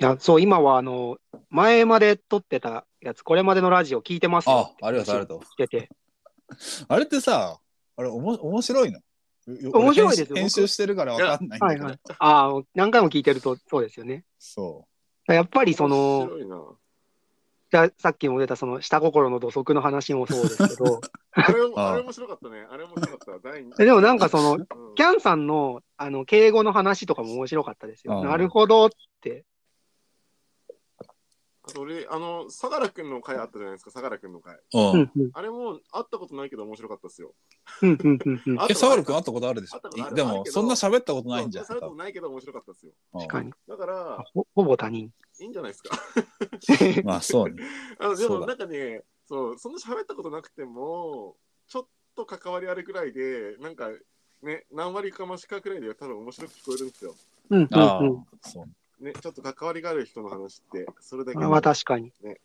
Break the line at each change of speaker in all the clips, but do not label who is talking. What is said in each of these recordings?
いや、そう、今はあの、前まで撮ってたやつ、これまでのラジオ聞いてますよ
あ、ありがとう、ありがとう。
ってて。
あれってさ、あれ、おも面白いの？
面白いですよ
俺編集してるからわかんないんだけど。
はいはい。ああ、何回も聞いてるとそうですよね。
そ
やっぱりそ
面
の、
白いな。
じゃあさっきも出たその下心の土足の話もそうですけど、
あれも、
あ
あれ面白かったね。あれ面白かった。第二
えでもなんかその、
うん
キャンさんのあの敬語の話とかも面白かったですよ。なるほどって。
あと俺、あの、相良くんの回あったじゃないですか、相良くんの回。
う。うん。
うんうん
あれも会ったことないけど面白かったですよ。
うんうんうんうん
あ
え、サワル君会ったことあるでしょ？
会ったことある
でも、
あるけど
そんな喋ったことないんじゃん。
そったことないけど面白かったですよ。
確かに。
だから、
ほほぼ他人。
いいんじゃないですか。
まあ、そうね。
あのでも
そうだ
なんかね、そう、そんな喋ったことなくても、ちょっと関わりあるくらいで、なんかね、何割か増しかくらいで多分面白く聞こえるんですよ。
うんうん
ああ
うん。、
そう。
ね、ちょっと関わりがある人の話って、それだけ。
まあ確かに
ね。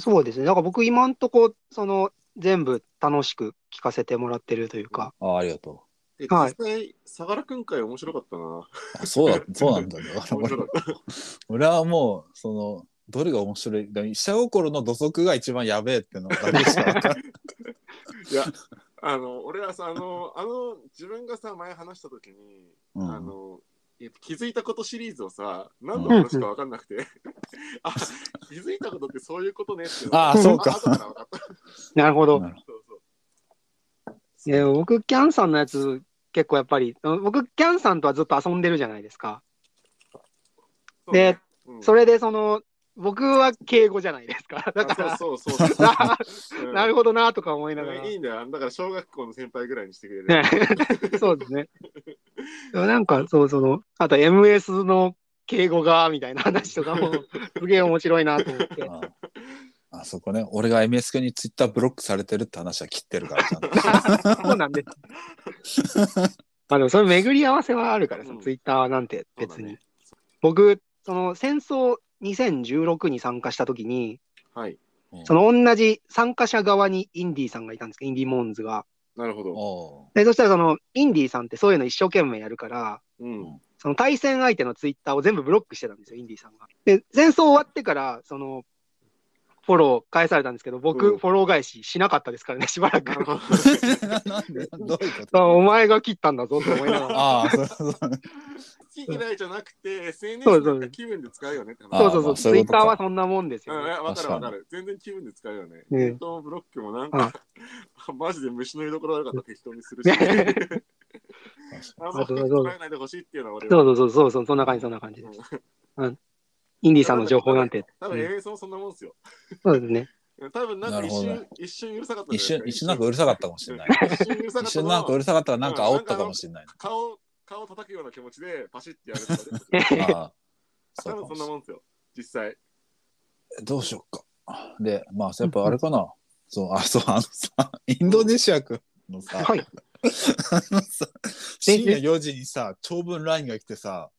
そうですね。だから僕今んとこ、その、全部楽しく聞かせてもらってるというか。
あありがと
で
はい
実際、相良くん会面白かったな。
う。あそうだ、そうなんだね。
面白かった。
俺はもう、その、どれが面白い下心の土足が一番やべえってのだけしか分かんない。
いや、あの、俺はさ、あの、あの、自分がさ、前話した時に、
うん
あの、え気づいたことシリーズをさ、何の話か分かんなくて、あ、気づいたことってそういうことねっていうのが
あそうか
後から分かった。
なるほど。
なる
そうそう。
いや僕、キャンさんのやつ、結構やっぱり、僕、キャンさんとはずっと遊んでるじゃないですか。
そうね
で、
うん
それで、その、僕は敬語じじゃないですか。だから、
あそうそうそうそう。うん
なるほどなとか思いながら。
いいんだよ。だから小学校の先輩ぐらいにしてくれる。
ね、そうですね。でもなんか、そう、その、あと MS の敬語が、みたいな話とかも、すげえ面白いなと思って。
あああそこね、俺が MS 君にツイッターブロックされてるって話は切ってるからちゃんと
そうなんです。まあでも、それ巡り合わせはあるからさ
う、ん
ツイッターなんて別に。
そうだね
僕、その戦争2016に参加した時に、
はい。
その同じ参加者側にインディーさんがいたんですけど、インディーモーンズが。
なるほど。
お
で、そしたらそのインディーさんってそういうの一生懸命やるから、
うん。
その対戦相手のツイッターを全部ブロックしてたんですよ、インディーさんが。で、戦争終わってから、その、フォロー返されたんですけど、僕、
うん
フォロー返ししなかったですからね、しばらく。
な
んで？どういうこ
あ
と？
お前が切ったんだぞって思いながら。
ああ、そうそうそう。
好き嫌いじゃなくて、SNS
そうそう
なんか気分で使うよねって
そうそうそう、ツイッターはそんなもんです
うん、
よ、ね。
わかる
確かに
わかる。全然気分で使うよね。
ね
ネットもブロックもなんか、マジで虫の居所悪かったら 適当にするし。
ね
あんま深く捉えないでほしいっていうのは俺は。
そうそうそうそう、そんな感じ、そんな感じです。インディーさんの情報なんて。
多分そんなもんですよ。
そうですね。
多分なんか一瞬、一瞬うるさかった
一瞬、一瞬なんかうるさかったかもしれない。
一瞬うるさかったの
一瞬なんかうるさかったらなんか煽ったかもしれない。
顔、顔叩くような気持ちでパシッてやるとかね。
ああ、そ
多分そん
な
もんですよ。実際。
どうしよっか。で、まあ、やっぱあれかな。そう、あ、そう、あのさ、インドネシア君のさ、
はい。
あのさ、深夜4時にさ、長文 LINE が来てさ、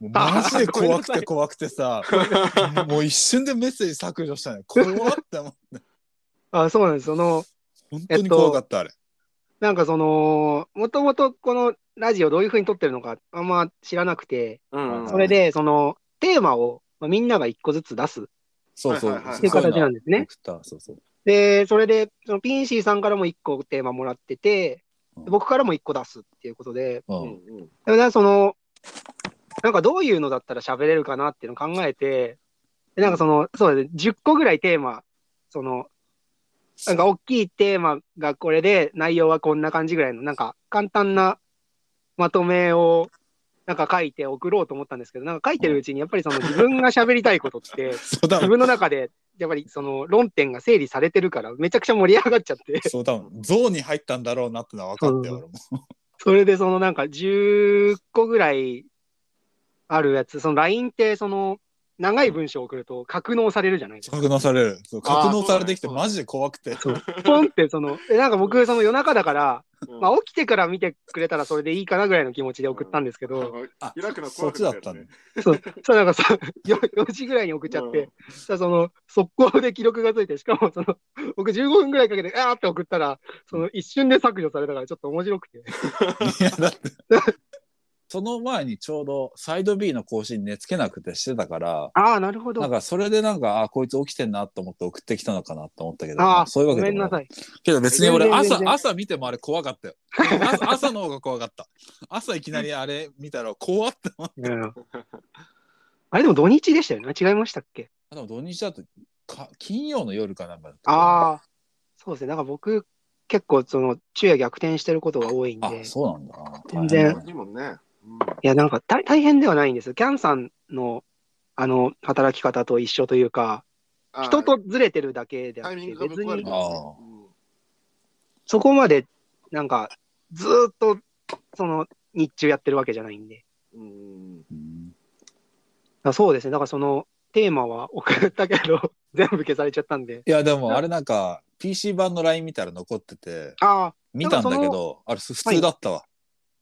もうマジで怖くて怖くてさ、もう一瞬でメッセージ削除したね。怖って思って。
あ、そうなんです。その、
本当に怖かった、あれ。
なんかその、もともとこのラジオどういう風に撮ってるのかあんま知らなくて、
うんうん。
それで、その、テーマを、まあ、みんなが一個ずつ出すっ
そうそう。
はいはいはい
ていう形なんですね。
そうそう。
で、それで、そのピンシーさんからも一個テーマもらってて、
うん
僕からも一個出すっていうことで、
う
ん。
だからその、なんかどういうのだったら喋れるかなっていうのを考えて、でなんかその、そうですね、10個ぐらいテーマ、その、なんか大きいテーマがこれで、内容はこんな感じぐらいの、なんか簡単なまとめを、なんか書いて送ろうと思ったんですけど、なんか書いてるうちに、やっぱりその自分が喋りたいことって、自分の中で、やっぱりその論点が整理されてるから、めちゃくちゃ盛り上がっちゃって、
そう多分ゾーンに入ったんだろうなってのは分かったよ、
うん。
俺も。
それでそのなんか10個ぐらいあるやつ、その LINE ってその長い文章を送ると格納されるじゃないですか。
格納される。そう格納されてきてマジで怖くて。
ポンってその、えなんか僕その夜中だから、
うん。
まあ起きてから見てくれたらそれでいいかなぐらいの気持ちで送ったんですけど、
あ
開くの
そっちだったね。
そう、そうなんかさ、よ 4, 時ぐらいに送っちゃって、そしたらその速攻で記録がついて、しかもその、僕15分ぐらいかけて、あーって送ったら、その一瞬で削除されたからちょっと面白くて。
いやだって その前にちょうどサイド B の更新寝つけなくてしてたから、
ああ、なるほど。
なんかそれでなんか、あこいつ起きてんなと思って送ってきたのかなと思ったけど、
ああ、
そういうわ
ご
けでもない。
めんなさい。
けど別に俺朝、
全然全然
朝見てもあれ怖かったよ。朝 朝の方が怖かった。朝いきなりあれ見たら怖って思って。
うんあれでも土日でしたよね。違いましたっけ？
あでも土日だとか金曜の夜かなんかだった
ああ、そうですね。なんか僕、結構その昼夜逆転してることが多いんで、
あ、そうなんだ。
全然
い
や、なんか大大変ではないんですよ。キャンさんのあの働き方と一緒というか、
あ
人とずれてるだけであって、別にそこまでなんかずーっとその日中やってるわけじゃないんで。
うん
そうですね。だからそのテーマは送ったけど、全部消されちゃったんで。
いやでもあれなんか PC 版の LINE 見たら残ってて
あ
見たんだけどあれ普通だったわ、普通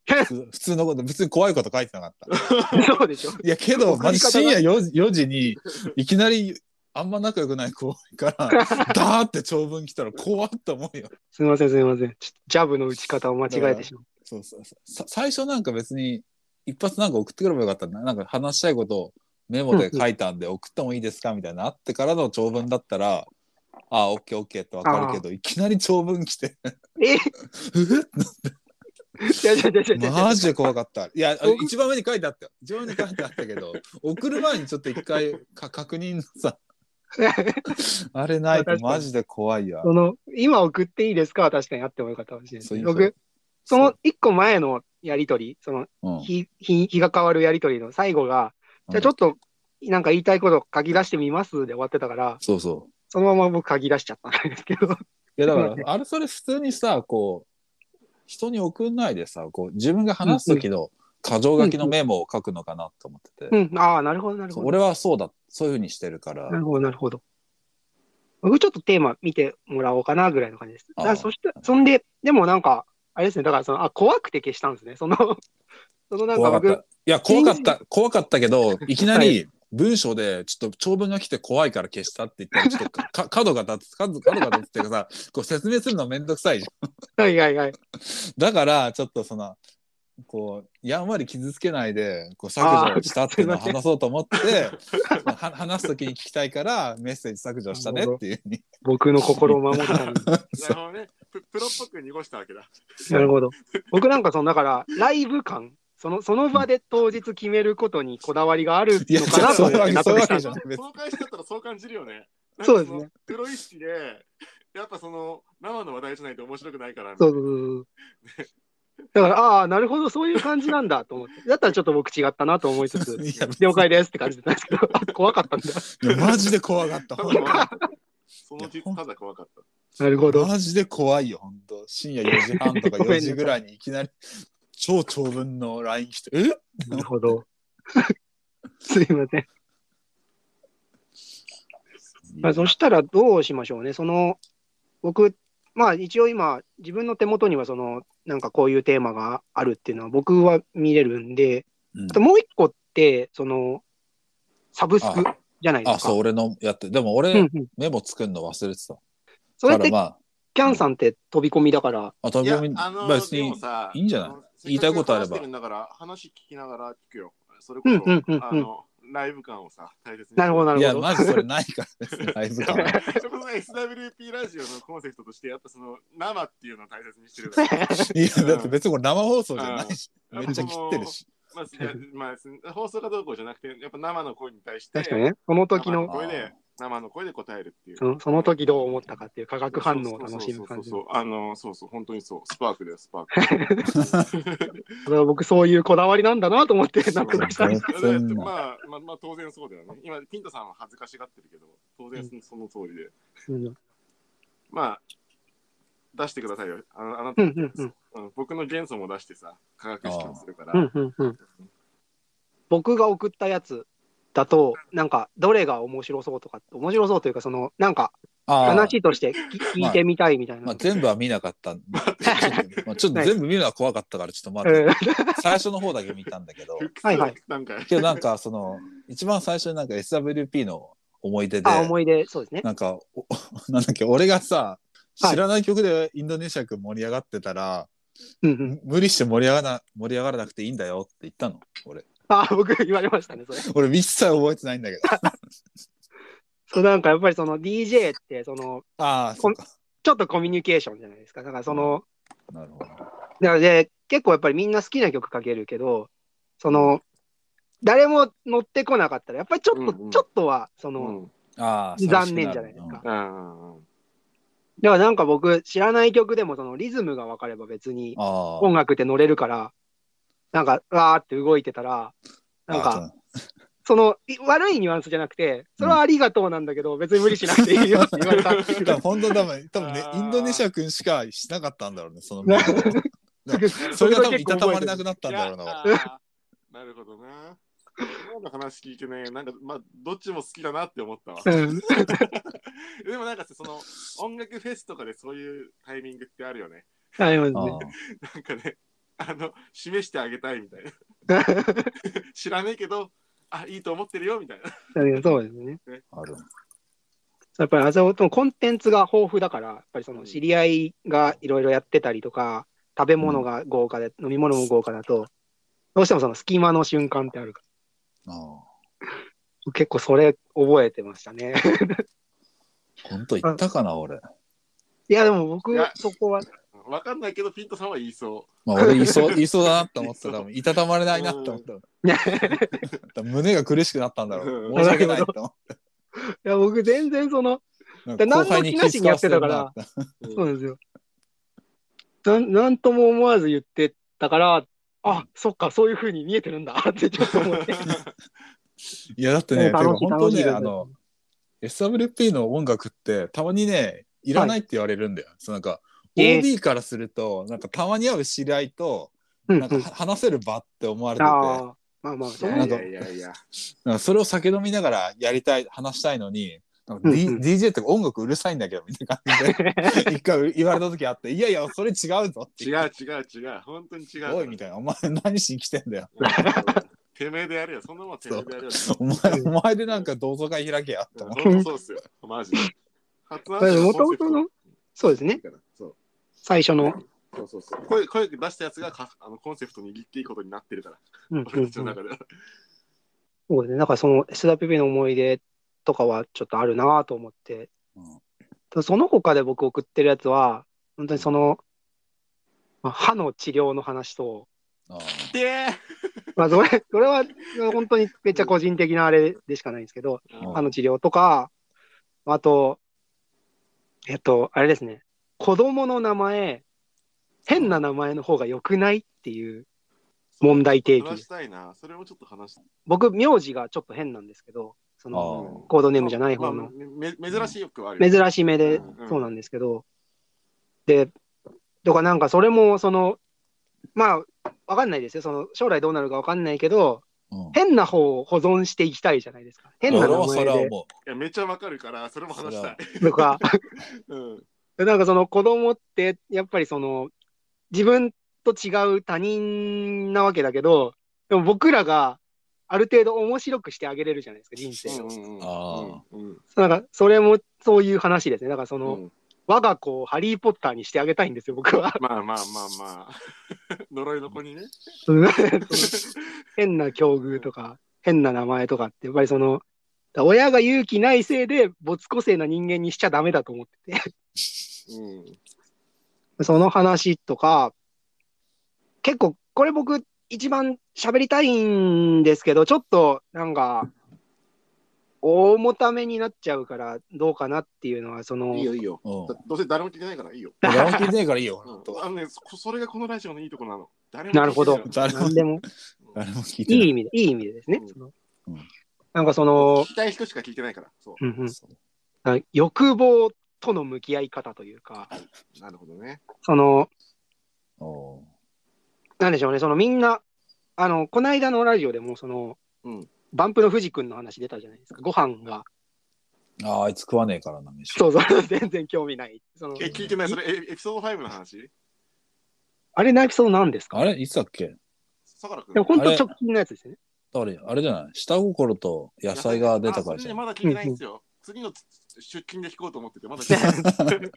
普通のこと別に怖いこと書いてなかった。
あ、そうでしょ。
いやけど
送り方が。
マジ深夜 4, 4時にいきなりあんま仲良くない子から ダーって長文来たら怖って思うよ。
すみません、すみません。ジャブの打ち方を間違えてしまう。
そうそうそう。さ最初なんか別に一発なんか送ってくればよかったな。なんか話したいことをメモで書いたんで送ってもいいですかみたいなあってからの長文だったらああオッケーオッケーってわかるけどいきなり長文来て。
え？
うっ
いやいやいやいやいや
マジで怖かった。いや、一番上に書いてあったよ。一番上に書いてあったけど、送る前にちょっと一回か確認のさ、あれないとマジで怖いや。
その、今送っていいですか？は確かにあってもよかったかもしれない僕、その一個前のやりとり、その
うん、
日、日、日が変わるやりとりの最後が、じゃあちょっと、なんか言いたいこと書き出してみますで終わってたから、
そうそう。
そのまま僕書き出しちゃったんですけど。
いや、だから、あれそれ普通にさ、こう、人に送んないでさ、こう、自分が話す時の箇条書きのメモを書くのかなと思ってて。
うん、ああ、なるほど、なるほど。
俺はそうだ、そういうふうにしてるから
な。るほど、なるほど。僕ちょっとテーマ見てもらおうかなぐらいの感じです。だそして、そんで、でもなんか、あれですね、だからその、あ、怖くて消したんですね。その、そのなんか僕。
いや、怖かった、怖かったけど、いきなり文章で、ちょっと長文が来て怖いから消したって言ったら、ちょっとかか 角が立つ、角角が立つっていうかさ、こう説明するのめんどくさいじゃん。
はいはいはい。
だから、ちょっとその、こう、やんわり傷つけないで、こう削除したっていうのを話そうと思って、まあ は話すときに聞きたいから、メッセージ削除したねっていうふうに。
僕の心を守るために。
なるほどね。ププロっぽく濁したわけだ。
なるほど。僕なんかその、だから、ライブ感、その、その場で当日決めることにこだわりがあるのかなと
そういうわけ
納得した
そういうわけじゃない別に
その返しだったらそう感じるよね。
そうですね。
プロ意識で、やっぱその生の話題じゃないと面白くないから。
そうそうそうそう。だから、ああ、なるほど、そういう感じなんだと思って。だったらちょっと僕違ったなと思いつつ、
いや
了解ですって感じだったんですけど、あ怖かったんだ。
いやマジで怖かった。
その実ただ怖かった。
なるほど。
マジで怖いよ、本当深夜4時半とか4
ごめんなさい
時ぐらいにいきなり超長文の LINE 来て、え？
なるほど。すいません。まあ、そしたらどうしましょうね。その、僕、まあ一応今、自分の手元にはその、なんかこういうテーマがあるっていうのは僕は見れるんで、
うん
あともう一個って、その、サブスクじゃないで
あ、
すか。
そう、俺のやって、でも
うん
俺、
うん。
メモ作るの忘れてた。
それって、
だからま
キャンさんって飛び込みだから、
あ、あ、飛び込み、
あの
別にいいんじゃない？言いたいことあれば
話してるんだから話聞きながら聞くよ。それこ
うんうんうんうん
そ、あの、ライブ感をさ、大切に。
なるほど、なる
いや、
ほど。
マジそれないからですね、ライブ感は。
そこの SWP ラジオのコンセプトとして、やっぱその生っていうのを大切にしてるから。
いや、だって別にこれ生放送じゃないし、
うん
めっちゃ切ってるし。
まあ、いやまあ、す放送がどうこうじゃなくて、やっぱ生の声に対して、
確かにね、その時
の、声で、生の声で答えるっていう。
そのその時どう思ったかっていう化学反応を楽しむ感じ
そうそうそうそうあの、そうそう、本当にそう。スパークだよ、スパーク。
だから僕そういうこだわりなんだなと思って納得した
まあ、まあ、まあ、当然そうだよね。今、ピントさんは恥ずかしがってるけど、当然その通りで。
うん
まあ、出してくださいよ。あのあなた、
うんうんうん
うん僕の元素も出してさ、科学式にするから。
うんうんうん僕が送ったやつだと、なんか、どれが面白そうとか、面白そうというか、その、なんか、
ああ、
話として聞聞いてみたいみたいな。
まあ、全部は見なかったんで。ちょっとまあちょっと全部見るのは怖かったから、ちょっと待
うん
って。最初の方だけ見たんだけど。
はいはい
なんか、
けどなんか、その、一番最初になんか SWP の思い出で、
あ、思い出、そうですね。
なんか、お なんだっけ、俺がさ、
はい
知らない曲でインドネシア君盛り上がってたら、
うんうん。
無理して盛り上がらな盛り上がらなくていいんだよって言ったの俺
あ、僕言われましたね、それ。
俺一切覚えてないんだけど
そう、なんかやっぱりその DJ って、その、
ああそうか
ちょっとコミュニケーションじゃないですか。だからその、
なるほど
だからで、結構やっぱりみんな好きな曲かけるけど、その、誰も乗ってこなかったら、やっぱりちょっと、
うんうん
ちょっとは、その、
うん。
ああ
残念じゃないですか。
うん。
だからなんか僕、知らない曲でもそのリズムが分かれば別に
ああ
音楽って乗れるから、なんか、わーって動いてたら、なんか、その、い悪いニュアンスじゃなくて、それはありがとうなんだけど、別に無理しなくていいよって言われた。
本当多分多分ねインドネシア君しかしなかったんだろうねその
な
それが多分いたたまれなくなったんだろうな
なるほどな。今の話聞いてね、なんか、まあ、どっちも好きだなって思ったわ。
うん。
でもなんかさその音楽フェスとかでそういうタイミングってあるよね。
ありますね。
あ
なんかね、あの、示してあげたいみたいな。知らねえけど、あ、いいと思ってるよみたいな。
そうですね。
あある
やっぱりあそこのコンテンツが豊富だから、やっぱりその知り合いがいろいろやってたりとか、食べ物が豪華で、飲み物も豪華だと、どうしてもその隙間の瞬間ってあるか
あ
ら、結構それ覚えてましたね。
あ本当言ったかな俺
いや、でも僕そこは、
わかんないけど、ピントさんは言いそ
まあ俺言いそう言いそうだなって思ってたら多分。いたたまれないなって思った。胸が苦しくなったんだろう。申し訳ないって思って
いや、僕全然その、
なん
だ
か後輩に気遣わせてるな
何
って
う。
そうなんですよ。なんなんとも思わず言ってたから、あ、そっか、そういう風に見えてるんだってちょっと思って。
いやだってね本当ねあの SWP の音楽ってたまにねいらないって言われるんだよ、そうなんか
えー
OB からするとなんかたまに会う知り合いと
うん
なんか話せる場って思われてて、
ああ、まあまあ、そう
い
なんか
やいやいやいや。
なんかそれを酒飲みながらやりたい話したいのになんか、D
うんうん
DJ って音楽うるさいんだけどみたいな感じで 一回言われた時あっていやいやそれ違うぞって
違う違う違う。本当に違う。
おいみたいなお前何しに来てんだよ
うん てめえでやるよ。そんなもんてめえでやるよ。
お前お前でなんか同窓会開けやって思う
そうっすよ。マジで。
もともとの、そうですね、最初の。
そうそうそう。声声出したやつがかあのコンセプト握っていいことになってるから。
うんうんうん
俺たちの中では。
そうですね。だからその SWP の思い出とかはちょっとあるなと思って。
うん
ただその他で僕送ってるやつは、本当にその、まあ歯の治療の話と、
あ
で
まあそれ、それは本当にめっちゃ個人的なあれでしかないんですけど、
うん
歯の治療とか、あと、えっと、あれですね。子供の名前、変な名前の方が良くないっていう問題提起
話したいな。それもちょっと話したい。
僕、名字がちょっと変なんですけど、その、コードネームじゃない方の
まあ、め珍しいよくはあるよ。
珍しめで
うん
そうなんですけど、で、とかなんかそれも、その、まあ、わかんないですよ。その、将来どうなるかわかんないけど、
うん
変な方を保存していきたいじゃないですか。変な名前で
思
いや、めっちゃわかるから、それも話したい。
とか、
うん。
なんかその子供って、やっぱりその、自分と違う他人なわけだけど、でも僕らがある程度面白くしてあげれるじゃないですか、人生を。
うんうん
あ
うんうん
なんか、それもそういう話ですね。だからその、
うん
我が子をハリー・ポッターにしてあげたいんですよ、僕は。
まあまあまあまあ。呪いの子にね。
変な境遇とか、変な名前とかって、やっぱりその、親が勇気ないせいで没個性な人間にしちゃダメだと思ってて、
うん。
その話とか、結構、これ僕一番喋りたいんですけど、ちょっとなんか、大もためになっちゃうからどうかなっていうのは、その、
いいよいいよ。どうせ誰も聞いてないからいいよ。
誰も聞いてないからいいよ。
あのね、そそれがこのラジオのいいとこなの。誰も
なるほど
聞いてない
誰も
でも、
誰も聞いてない。
いい意味で、いい意味でですね。
うん
なんかその
聞、きたい人しか聞いてないから。そ
うんうん
そう
あ欲望との向き合い方というか、
う。なるほどね。
その、なんでしょうね、そのみんな、あの、この間のラジオでも、その、
うん
バンプの藤君の話出たじゃないですか。ご飯が、
ああ、あいつ食わねえからな、飯。
そうそう、全然興味ない。その
え、聞いてないそれエエピソード5の話？
あれのエピソード何ですか？
あれ？いつだっけ？
相良君
でも本当
あれ？
直近のやつですよね。
あれ、あれじゃない？下心と野菜が出たから。
まだ聞いてないんですよ。次の出勤で聞こうと思ってて、まだ聞いてない。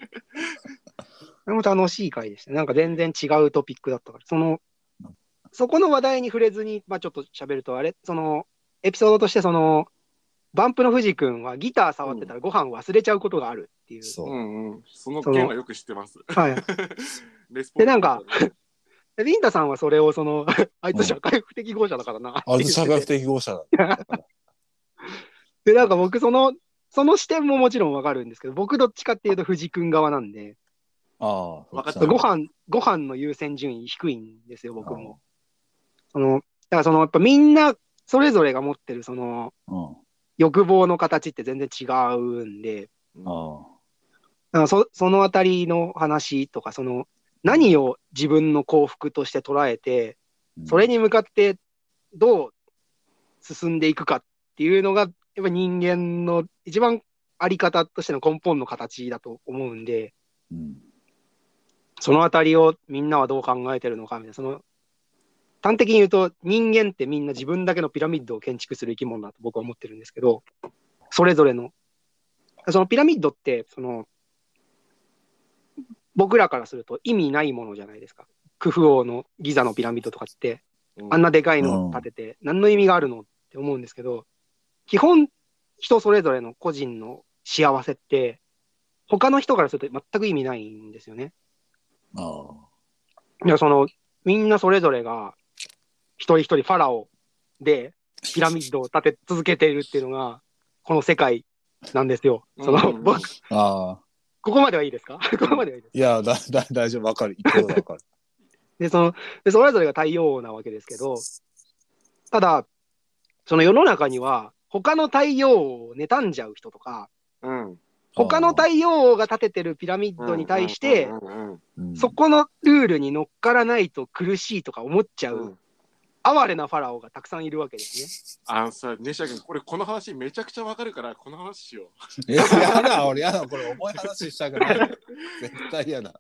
れも楽しい回でしたね。なんか全然違うトピックだったから、その、そこの話題に触れずに、まあちょっと喋ると、あれ、その、エピソードとして、その、バンプの藤君はギター触ってたらご飯忘れちゃうことがあるっていう。
そうう。
んうん。その件はよく知ってます。
はい。
レスポ
でなんか でリンタさんはそれを、その、あいつ社会不適合者だからな。
あいつ社会不適合者だ。
で、なんか僕、その、その視点ももちろんわかるんですけど、僕どっちかっていうと藤君側なんで、
ああ。
わかった
ご飯、ご飯の優先順位低いんですよ、僕も。その、だからその、やっぱみんな、それぞれが持ってる、その、
うん。
欲望の形って全然違うんで、
あ
だからそそのあたりの話とか、その、何を自分の幸福として捉えて、
あ。
それに向かってどう進んでいくかっていうのが、やっぱ人間の一番あり方としての根本の形だと思うんで、
うん。
そのあたりをみんなはどう考えてるのかみたいな、その、端的に言うと人間ってみんな自分だけのピラミッドを建築する生き物だと僕は思ってるんですけど、それぞれの。そのピラミッドって、その、僕らからすると意味ないものじゃないですか。クフ王のギザのピラミッドとかって、あんなでかいのを建てて、何の意味があるのって思うんですけど、基本、人それぞれの個人の幸せって、他の人からすると全く意味ないんですよね。
あ
いや、その、みんなそれぞれが、一人一人ファラオで、ピラミッドを建て続けているっていうのが、この世界なんですよ。その、
うん
僕、
あ。ああ。
ここまではいいですか？ここまではいいです。
いや、だ、だ、大丈夫。わかる。言っわかる。
で、その、で、それぞれが太陽なわけですけど、ただ、その世の中には、他の太陽を妬んじゃう人とか、
うん。
他の太陽が建ててるピラミッドに対してそこのルールに乗っからないと苦しいとか思っちゃ
う
哀れなファラオがたくさんいるわけですね。
あのさ、ネシャ君、これこの話めちゃくちゃわかるから、この話しよ
いや、やだ、俺やだ。これ重い話したくない。絶対嫌だ。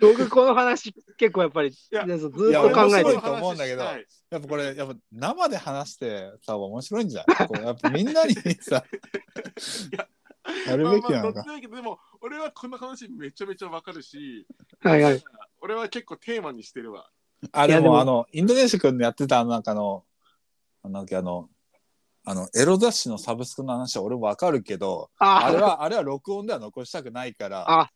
僕、この話、結構やっぱり、
や
ずっと考えてる。
と思うんだけど
はい
やっぱこれ、やっぱ生で話してさ、面白いんじゃない？こうやっぱ みんなにさ、やるべきなのか
まあまあ。でもいいけどでも、俺はこの話めちゃめちゃわかるし、
はいはい。
俺は結構テーマにしてるわ。
あ、で
も
も、あの、インドネシア君のやってた、あの、なんかあの、なんだっけ、あの、あの、エロ雑誌のサブスクの話は俺もわかるけど、
あ
あれは、あれは録音では残したくないから、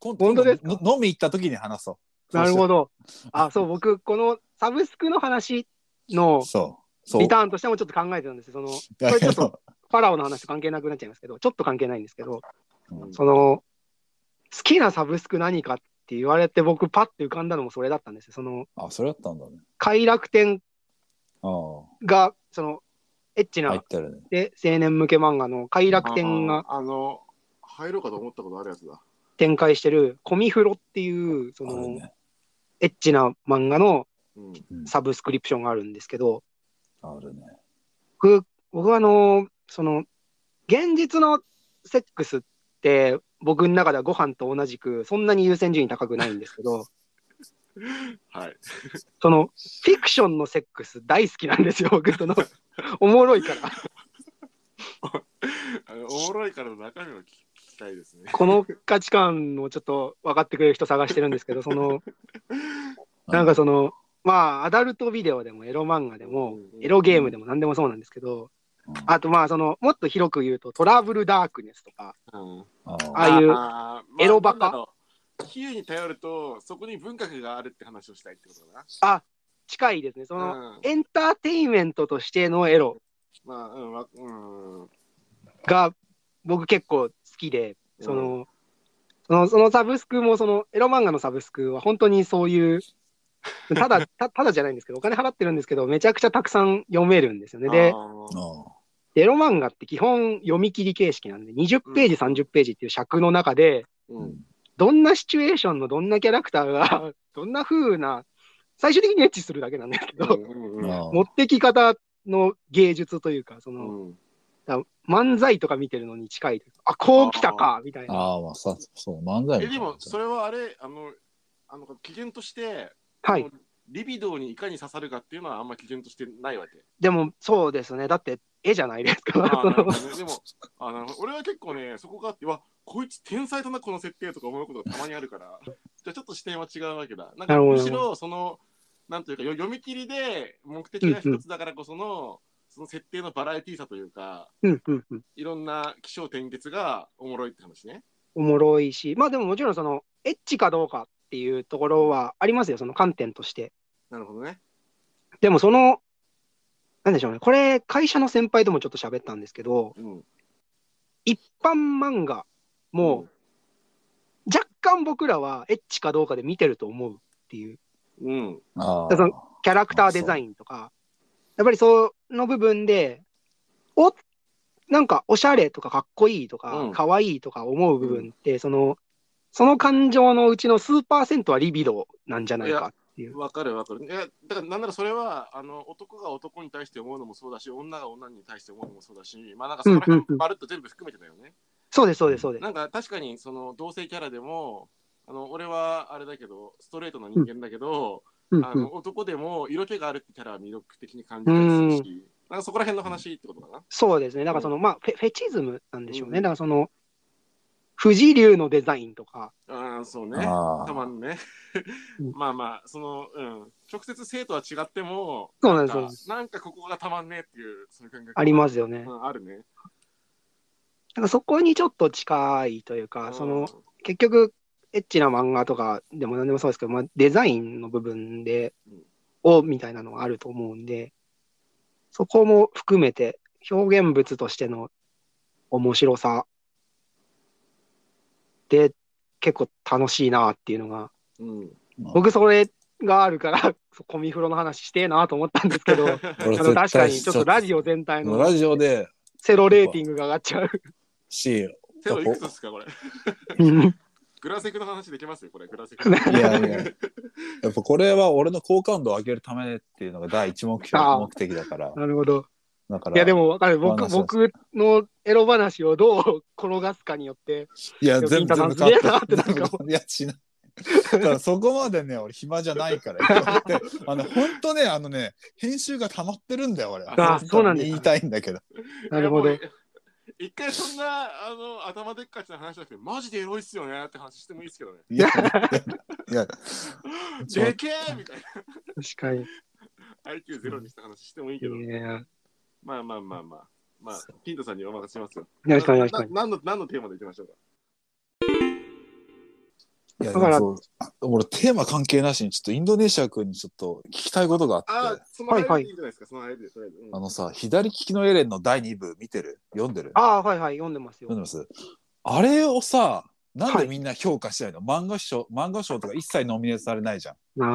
本当ですか？
の飲み行った時に話そう。
なるほ
ど。
ど。あ、そう、僕、このサブスクの話の。リターンとしてもちょっと考えてたんですよ。その、これちょっと
ど、
ファラオの話と関係なくなっちゃいますけど、ちょっと関係ないんですけど、
うん
その、好きなサブスク何かって言われて僕パッて浮かんだのもそれだったんですよ。その、
あ、それだったんだね。
快楽天
ああ、
が、その、エッチな
ね。
で青年向け漫画の快楽天が
ああの、入ろうかと思ったことあるやつだ。
展開してるコミフロっていう、その。エッチな漫画のサブスクリプションがあるんですけど、
あるね。
僕、僕はあの、その、現実のセックスって、僕の中ではご飯と同じく、そんなに優先順位高くないんですけど、
はい。
その、フィクションのセックス大好きなんですよ、僕、そ の、おもろいから。
あのおもろいからの中身を聞きたいですね。
この価値観をちょっと分かってくれる人探してるんですけど、その、なんかその、まあ、アダルトビデオでもエロ漫画でも、エロゲームでも何でもそうなんですけど、
うん、
あとまあ、その、もっと広く言うと、トラブルダークネスとか、
うん
あ
ああいうエロバカ
まあ比喩に頼ると、そこに文学があるって話をしたいってことだ
あ、近いですね。その、
な。うん。
エンターテインメントとしてのエロ
まあ、うん、わうん。
が僕結構好きで、その、その、そのサブスクも、その、エロ漫画のサブスクは本当にそういう、ただ、たただじゃないんですけど、お金払ってるんですけど、めちゃくちゃたくさん読めるんですよね。でエロ漫画って基本読み切り形式なんで、20ページ、30ページっていう尺の中で、
うん。
どんなシチュエーションのどんなキャラクターが、どんな風な、最終的にエッチするだけなんですけど、持ってき方の芸術というか、その、
うん
漫才とか見てるのに近い。あ、こう来たかみたいな。
ああ、まあさ、そう、漫才
え、でも、それはあれ、あの、あの基準として、
はい。
リビドーにいかに刺さるかっていうのはあんま基準としてないわけ。
でも、そうですね。だって、絵じゃないですか。
あねでもあなるほど俺は結構ねそこがあってわこいつ天才だなこの設定とか思うことがたまにあるからじゃあちょっと視点は違うわけだなんか
なるほど
むしろそのなんというかよ読み切りで目的が一つだからこその、その設定のバラエティーさというか
うんうんうん。
いろんな気象転結がおもろいって話ね。
おもろいし、まあでももちろんその、エッチかどうかっていうところはありますよ、その観点として。
なるほどね。
でもその、なんでしょうね、これ、会社の先輩ともちょっと喋ったんですけど、
うん。
一般漫画も若干僕らはエッチかどうかで見てると思うっていう、
うん。
あ
だからキャラクターデザインとか、やっぱりその部分で、おなんかおしゃれとかかっこいいと
う
か
ん、
かわいいとか思う部分って、その、その感情のうちの数パーセントはリビドなんじゃないかっていう。
わかるわかる。いや、だからなんならそれは、あの、男が男に対して思うのもそうだし、女が女に対して思うのもそうだし、まあなんかそこら
うんうんうん
辺まるっと全部含めてだよね。
そうです、そうです、そうです。
なんか確かにその同性キャラでも、あの、俺はあれだけど、ストレートな人間だけど、
うんうん
あの、男でも色気があるってキャラは魅力的に感じたりするし、なんかそこら辺の話ってことかな？
そうですね。だからその、まあ、フェフェチズムなんでしょうね。
うん
だからその、富士流のデザインとか、
ああ、そうね。
あ
たまにね
うん。
まあまあ、その、うん。直接性とは違っても、
そうなんです
なんかここがたまんねえっていう、そういう感覚
ありますよね。
うん、あるね。
なんかそこにちょっと近いというか、そ
うん
の、結局、エッチな漫画とかでも何でもそうですけど、まあ、デザインの部分で
うん、
を、みたいなのがあると思うんで、そこも含めて、表現物としての面白さで、結構楽しいなっていうのが、
うん。
僕それがあるから、そうコミフロの話してえなと思ったんですけど、あ
俺
の確かにちょっとラ
オ
ジオ全体の
ラジオで
セロレーティングが上がっちゃう。
し
セロいくつですか、これ？
うん
グラセクの話できますよ、これ。グラセク。
いやいや。やっぱこれは俺の好感度を上げるためっていうのが第一目標目的だから。
なるほど。
だから
いやでも分かる。僕、僕のエロ話をどう転がすかによって、
いや全部全部
金太さんすげえなってなんか。
カットいやしないだからそこまでね俺暇じゃないから。であの本当ねあのね編集が溜まってるんだよ俺
あ
そうなんです
言いたいんだけど。
なるほど
一回そんな、あの、頭でっかちな話じゃなくて、マジでエロいっすよねって話してもいいですけどね。
いやいや
でけえみたいな。
確かに。
IQ ゼロにした話してもいいけど。
いや
まあまあまあまあ。まあ、ピントさんにお任せしますよ。
確かに確かに。
な何の何のテーマでいきましょうか？
いや
だから
でもそう俺テーマ関係なしにちょっとインドネシア君にちょっと聞きたいことがあって。
ああ、その間でいいんじゃないですか、そのあえずうん。
あのさ左利きのエレンの第2部見てる？読んでる？
ああ、はいはい、読んでますよ。
読ん。でます？あれをさなんでみんな評価しないの、漫画賞漫画賞とか一切ノミネートされないじゃん。
あ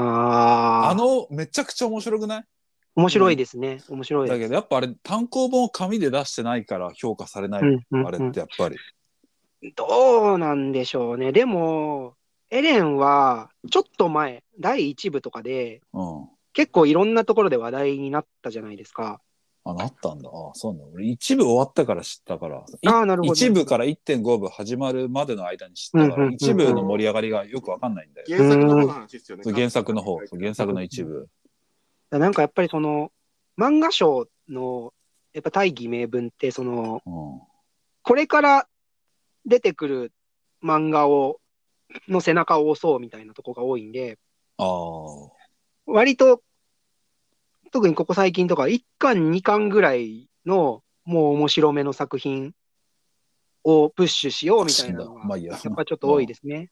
あ、
あのめちゃくちゃ面白くない？
面白いですね。面白い。
だけどやっぱあれ単行本を紙で出してないから評価されない、
うんうん
あれ
うん
ってやっぱり、
どうなんでしょうね。でも、エレンは、ちょっと前、第1部とかで、
うん。
結構いろんなところで話題になったじゃないですか。
あなったんだ。あそうなんだ。俺一部終わったから知ったから。い
ああ、なるほど。
一部から1.5部始まるまでの間に知ったから、
うんうんうんうん。
一部の盛り上がりがよくわかんないんだよ、
原作の方の話ですよね。
そう原作の方。そう原作の一部、
なんかやっぱりその、漫画賞の、やっぱ大義名分って、その、
うん。
これから出てくる漫画を、の背中を押そうみたいなとこが多いんで、
ああ
割と、特にここ最近とか、1巻、2巻ぐらいの、もう面白めの作品をプッシュしようみたいなのが、
や。
やっぱちょっと多いですね。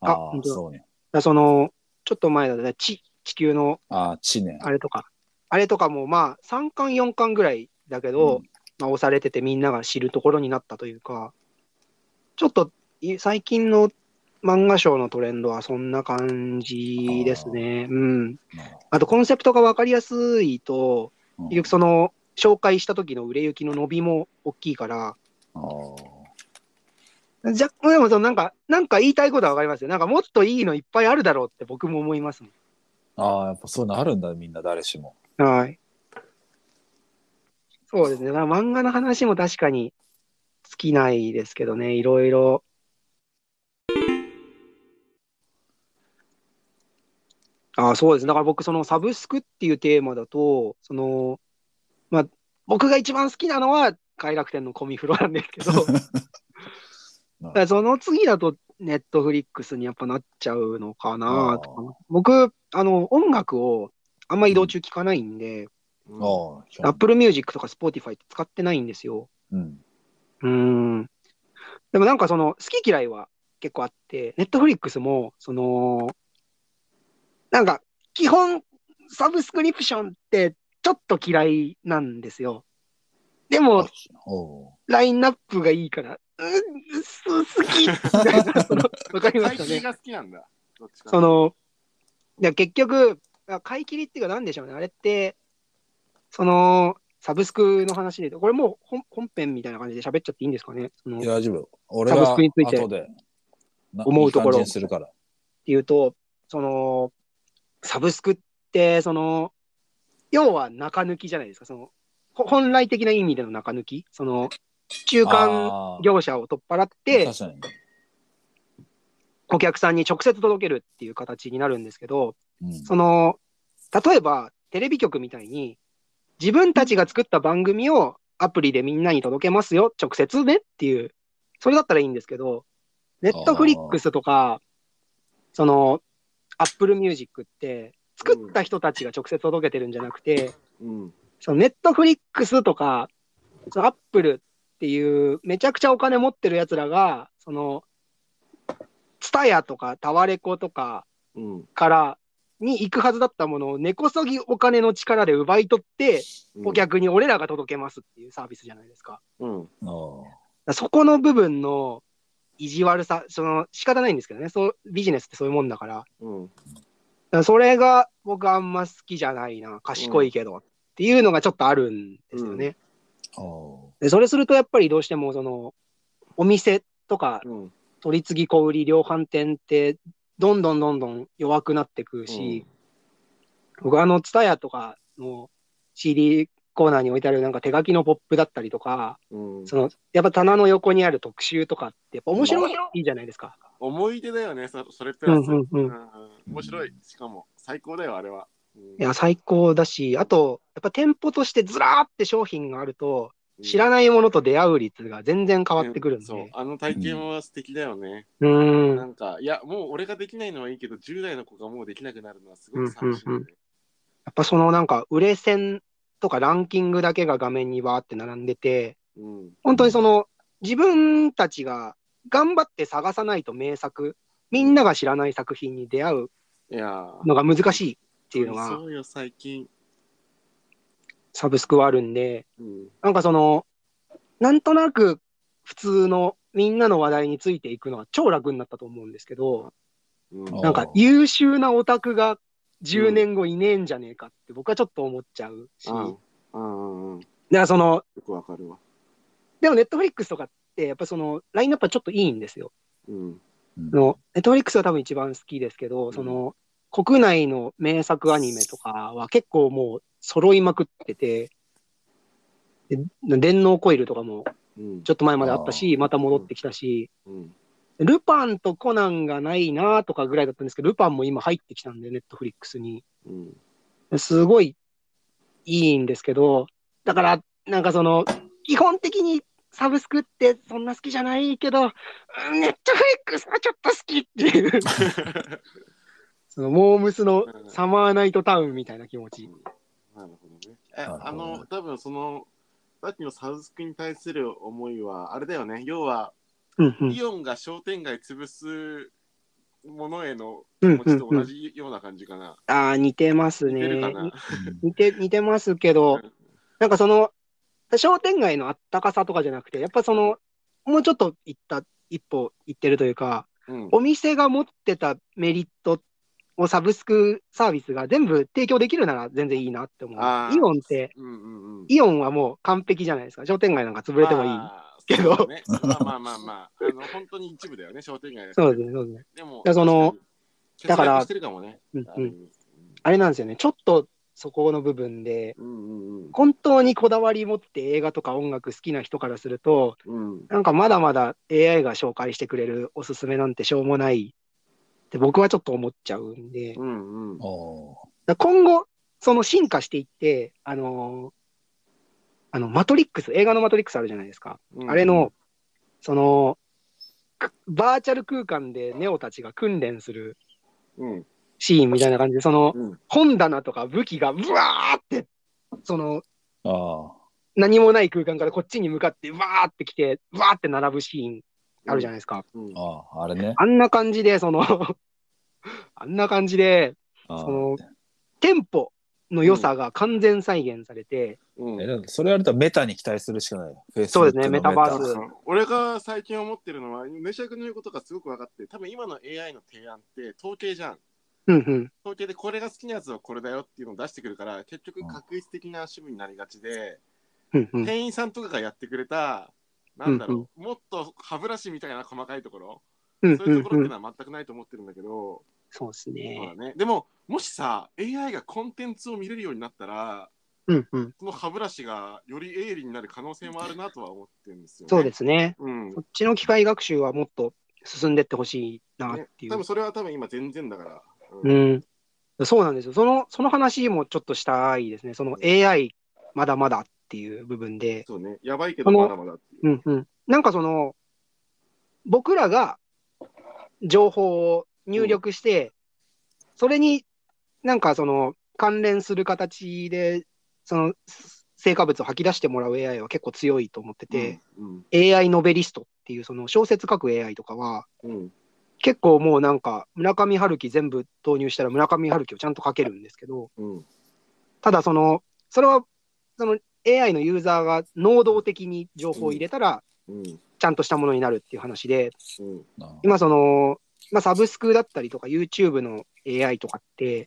あ本当だ。
そうね。
だその、ちょっと前だったら、地、地球の
ああ知念
あれとか、あれとかもまあ、3巻、4巻ぐらいだけど、
うん。
まあ、押されててみんなが知るところになったというか、ちょっとい最近の漫画賞のトレンドはそんな感じですね。うん。あとコンセプトが分かりやすいと、
うん
結局その、紹介した時の売れ行きの伸びも大きいから、
あ
じゃでもそのなんか、なんか言いたいことは分かりますよ。なんかもっといいのいっぱいあるだろうって僕も思いますもん。
あああやっぱそういうのあるんだみんな誰しも
はい。そうですね。漫画の話も確かに尽きないですけどね、いろいろ。ああ、そうです。だから僕、そのサブスクっていうテーマだと、その、まあ、僕が一番好きなのは快楽天のコミフロなんですけど、だその次だとネットフリックスにやっぱなっちゃうのかなとか僕、あの、音楽をあんま移動中聞かないんで、
うん
ああ、
Apple Music とか Spotify って使ってないんですよ。
うん。
うーん。でもなんかその、好き嫌いは結構あって、ネットフリックスも、その、なんか、基本、サブスクリプションってちょっと嫌いなんですよ。でも、ラインナップがいいから、うん、す好きわかりますかね。
が好きなんだ。
その、いや結局、あ買い切りっていうかなんでしょうね。あれって、その、サブスクの話で、これもう本本編みたいな感じで喋っちゃっていいんですかね。その
いや、大丈夫。俺
サブ
が
スクについて
後でな
思うところ
いい感じにするから。
っていうと、その、サブスクって、その、要は中抜きじゃないですか。その、ほ本来的な意味での中抜き。その、中間業者を取っ払って。お客さんに直接届けるっていう形になるんですけど、
うん
その、例えば、テレビ局みたいに、自分たちが作った番組をアプリでみんなに届けますよ、直接ねっていう、それだったらいいんですけど、ネットフリックスとか、その、アップルミュージックって、作った人たちが直接届けてるんじゃなくて、
うん。
そのネットフリックスとか、そのアップルっていう、めちゃくちゃお金持ってる奴らが、その、ツタヤとかタワレコとか
うん。
からに行くはずだったものを根こそぎお金の力で奪い取って、お客に俺らが届けますっていうサービスじゃないですか。
うん。
そこの部分の意地悪さ、その仕方ないんですけどね、そうビジネスってそういうもんだから、だか
うん。
らそれが僕あんま好きじゃないな、賢いけど。っていうのがちょっとあるんですよね。でそれするとやっぱりどうしてもそのお店とか
うん。
取り次ぎ小売り量販店ってどんどんどんどん弱くなってくし、僕あのツタヤとかの CD コーナーに置いてあるなんか手書きのポップだったりとか、
うん。
そのやっぱ棚の横にある特集とかってやっぱ面白いじゃないですか。
思い出だよね、そそれプラス。
うんうんうん
うん面白い。しかも、最高だよ、あれは。うん
いや、最高だし、あと、やっぱ店舗としてずらーって商品があると、知らないものと出会う率が全然変わってくるんで。
そう、あの体験は素敵だよね。
うーん。
なんか、いや、もう俺ができないのはいいけど、10代の子がもうできなくなるのはすごく寂しいよね。
やっぱそのなんか、売れ線とかランキングだけが画面にバーって並んでて、
うん。
本当にその、自分たちが頑張って探さないと名作、みんなが知らない作品に出会うのが難しいっていうのが
そうよ、最近。
サブスクはあるんで、
うん。
なんかその、なんとなく普通のみんなの話題についていくのは超楽になったと思うんですけど、
うん
あ
なんか優秀なオタクが10年後いねえんじゃねえかって僕はちょっと思っちゃうし、
うん。うんうんうん。
だからその、
よくわかるわ。
でもネットフリックスとかってやっぱそのラインナップはちょっといいんですよ。
うん。
のネットフリックスは多分一番好きですけど、その国内の名作アニメとかは結構もう揃いまくってて、で電脳コイルとかも
うん。
ちょっと前まであったし、また戻ってきたし、
うん。
ルパンとコナンがないなとかぐらいだったんですけど、ルパンも今入ってきたんで、ネットフリックスに。
うん。
すごいいいんですけど、だから、なんかその、基本的にサブスクってそんな好きじゃないけど、うんネットフリックスはちょっと好きっていう、そのモームスのサマーナイトタウンみたいな気持ち。
なるほどね。あの、多分その、さっきのサブスクに対する思いは、あれだよね。要は、
うんうん
イオンが商店街潰すものへの
うん
気持ちと
うんうん
同じような感じかな。
ああ、似てます
似て。
似て、似てますけど、なんかその、商店街のあったかさとかじゃなくて、やっぱその、もうちょっと行った、一歩行ってるというか、
うん。
お店が持ってたメリットをサブスクサービスが全部提供できるなら全然いいなって思う。イオンって、
うんうんうん。
イオンはもう完璧じゃないですか。商店街なんか潰れてもいい。
まあ
けど
まあまあまあまあ、あの本当に一部だよね、商店街
そうですね、そうですね。
でも、
やその
だか、
ら。うんうん
あ
れなんですよね。ちょっとそこの部分で、
うんうんうん
本当にこだわり持って映画とか音楽好きな人からすると、
うん。
なんかまだまだ AI が紹介してくれるおすすめなんてしょうもないって僕はちょっと思っちゃうんで、
うんうん。
今後、その進化していって、あのーあの、マトリックス、映画のマトリックスあるじゃないですか。
うん
あれの、その、くバーチャル空間でネオたちが訓練する
うん。
シーンみたいな感じで、その、
うん。
本棚とか武器が、うわーって、その、
あ
何もない空間からこっちに向かって、わーって来て、わーって並ぶシーンあるじゃないですか。
うん
あ、あれね。
あんな感じで、その、あんな感じで、
あ
その、テンポの良さが完全再現されて、
うん
えそれやるとメタに期待するしかないよ。
そうですねメタバース
俺が最近思ってるのは、ネシャ君の言うことがすごく分かって、多分今の AI の提案って統計じゃん。
うんうん。
統計でこれが好きなやつはこれだよっていうのを出してくるから、結局確率的な趣味になりがちで、
うんうん。
店員さんとかがやってくれた、なんだろう、もっと歯ブラシみたいな細かいところ、
うん
そういうところって
うん
いうのは全くないと思ってるんだけど、
そうですね。
だね。でも、もしさ、AI がコンテンツを見れるようになったら、
うんうん。
その歯ブラシがより鋭利になる可能性もあるなとは思ってるんですよね。
そうですね。
うん。
こっちの機械学習はもっと進んでってほしいなっていう
ね多分。それは多分今全然だから。
うん。そうなんですよ。その、その話もちょっとしたいですね。その AI まだまだっていう部分で。
そうね。やばいけどまだまだっう。
うんうん。なんかその、僕らが情報を入力して、それになんかその関連する形で、その成果物を吐き出してもらう AI は結構強いと思ってて、
うん。
AI ノベリストっていうその小説書く AI とかは、
うん。
結構もうなんか村上春樹全部投入したら村上春樹をちゃんと書けるんですけど、
うん。
ただその、それはその AI のユーザーが能動的に情報を入れたら、
うん。
ちゃんとしたものになるっていう話で、今その、まあ、サブスクだったりとか YouTube の AI とかって、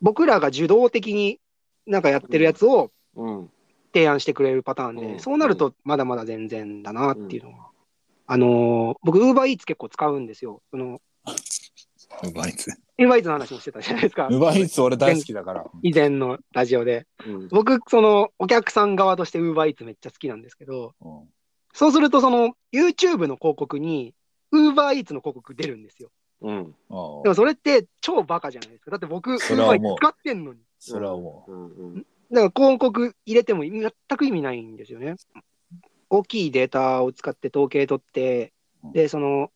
僕らが受動的になんかやってるやつを
うん。
提案してくれるパターンで、
うん
そうなるとまだまだ全然だなっていうのは。あのー僕、UberEats 結構使うんですよ。その、
ウーバーイーツ。
UberEats の話もしてたじゃないですか
ウ。ーバーイーツ俺大好きだから。
以前のラジオで。
うん。
僕、その、お客さん側として UberEats めっちゃ好きなんですけど、
うん
そうするとその、YouTube の広告に UberEats の広告出るんですよ。
うん。
あ
でもそれって超バカじゃないですか。だって僕、
それは
UberEats
思う
使ってんのに。
それはも
うん。うん。
だから広告入れても全く意味ないんですよね。大きいデータを使って統計取って、で、その、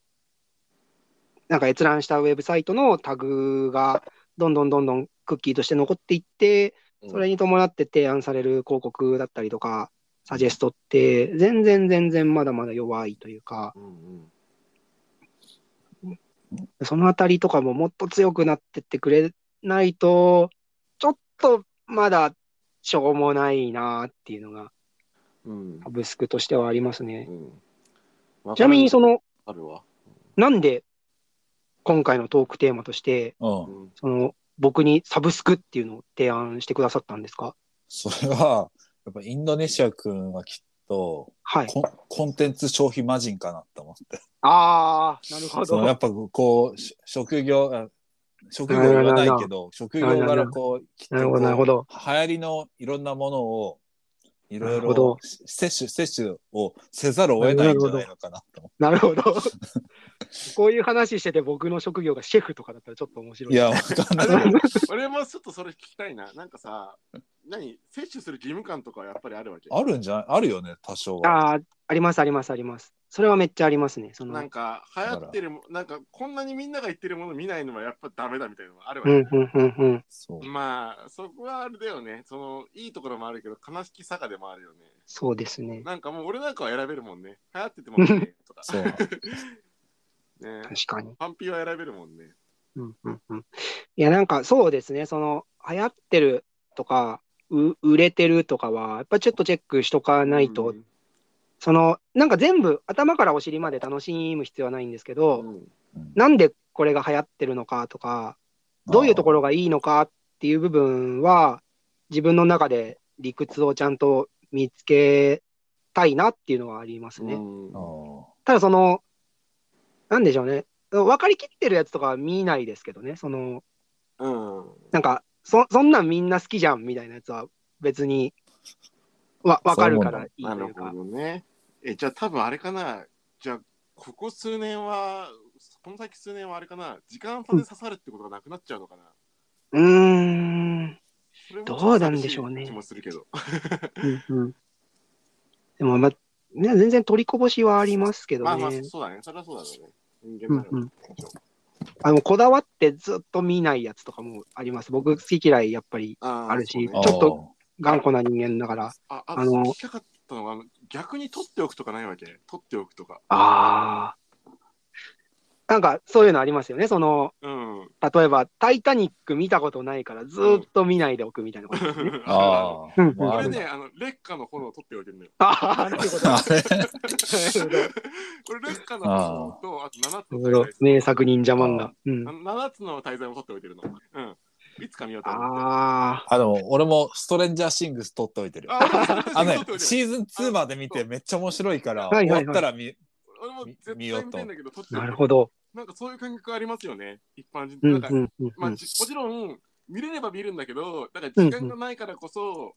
なんか閲覧したウェブサイトのタグがどんどんどんどんクッキーとして残っていって、それに伴って提案される広告だったりとか、サジェストって全然全然まだまだ弱いというか、
うん。
そのあたりとかももっと強くなってってくれないと、ちょっとまだしょうもないなっていうのが、
うん。
サブスクとしてはありますね。
うん。
ちなみにその、
あるわ。
なんで今回のトークテーマとして、
う。うん。
うん。
その僕にサブスクっていうのを提案してくださったんですか？
それは、やっぱインドネシア君はきっと
はい。
コン、コンテンツ消費魔人かなって思って。
ああ、なるほど。
そのやっぱこう、し職業、あ職業言わないけど、職業柄こう、きっとこう。流行りのいろんなものを、いろ
ない
ろ摂取、摂取をせざるを得ないんじゃないのかなと思
なるほど。こういう話してて僕の職業がシェフとかだったらちょっと面白い。
う。いや、わかんない。
俺もちょっとそれ聞きたいな。なんかさ、何摂取する義務感とかはやっぱりあるわけ？
あるんじゃない？あるよね、多少は。
ああ、あります、あります、あります。それはめっちゃありますね。その、
なんか流行ってるもなんかこんなにみんなが言ってるもの見ないのはやっぱダメだみたいなのがあるわけ、
うん、うん、うん。
まあそこはあれだよねそのいいところもあるけど悲しきさがでもあるよね
そうですね。
なんかもう俺なんかは選べるもんね流行っててもねとか
そう。
ね
確かに。
パンピーは選べるもんね
うん、うん、うん。いや、なんかそうですね。その、流行ってるとか、う売れてるとかは、やっぱちょっとチェックしとかないと、
うん
その、なんか全部頭からお尻まで楽しむ必要はないんですけど、
うん
うん
なんでこれが流行ってるのかとか、どういうところがいいのかっていう部分は、自分の中で理屈をちゃんと見つけたいなっていうのはありますね。
うん
ただその、なんでしょうね。分かりきってるやつとかは見ないですけどね。その、
うん
なんか、そ、そんなんみんな好きじゃんみたいなやつは別に、わ、わかるからいいと
ないる
うか。
ほ。どね。えじゃあ多分あれかな。じゃあここ数年はこの先数年はあれかな。時間差で刺さるってことがなくなっちゃうのかな、
うーん。
それも
どうなんでしょうね。
気もするけど。
うんうん。でも、まあ、ね、全然取りこぼしはありますけど
まあまあ、
ね。
そうだね。それはそうだろうね。人間だよ
うんうん。あの、こだわってずっと見ないやつとかもあります。僕、好き嫌いやっぱり
あー
あるし
そうね。
ちょっと頑固な人間だから。
あ、あ
あの
聞きたかったのが、あの逆に取っておくとかないわけ？取っておくとか。
ああ。なんか、そういうのありますよね。その、
うん。
例えば、タイタニック見たことないから、ずーっと見ないでおくみたいなことですね。
ああ。
うん
まあある
これね、あの、劣化の炎を取っておいてるのよ。
あ あ、なるほど。
これ劣化の炎と、あと7つ
な
の
名作忍者漫
あ
画。うん。
7つの滞在も取っておいてるの。うん。いつか見ようと思って。
ああ。
あ、でも俺もストレンジャーシングス撮っておいてる。
あ、
あのねシーズン2まで見てめっちゃ面白いから、終
はいはいはい
わったら見、
俺も絶対見
見ようと
てんだけど、取って
なるほど。
なんかそういう感覚ありますよね。一般人。
うん
なんか、
うんうん
まあ、
うん。
じもちろん、見れれば見るんだけど、だから時間がないからこそ、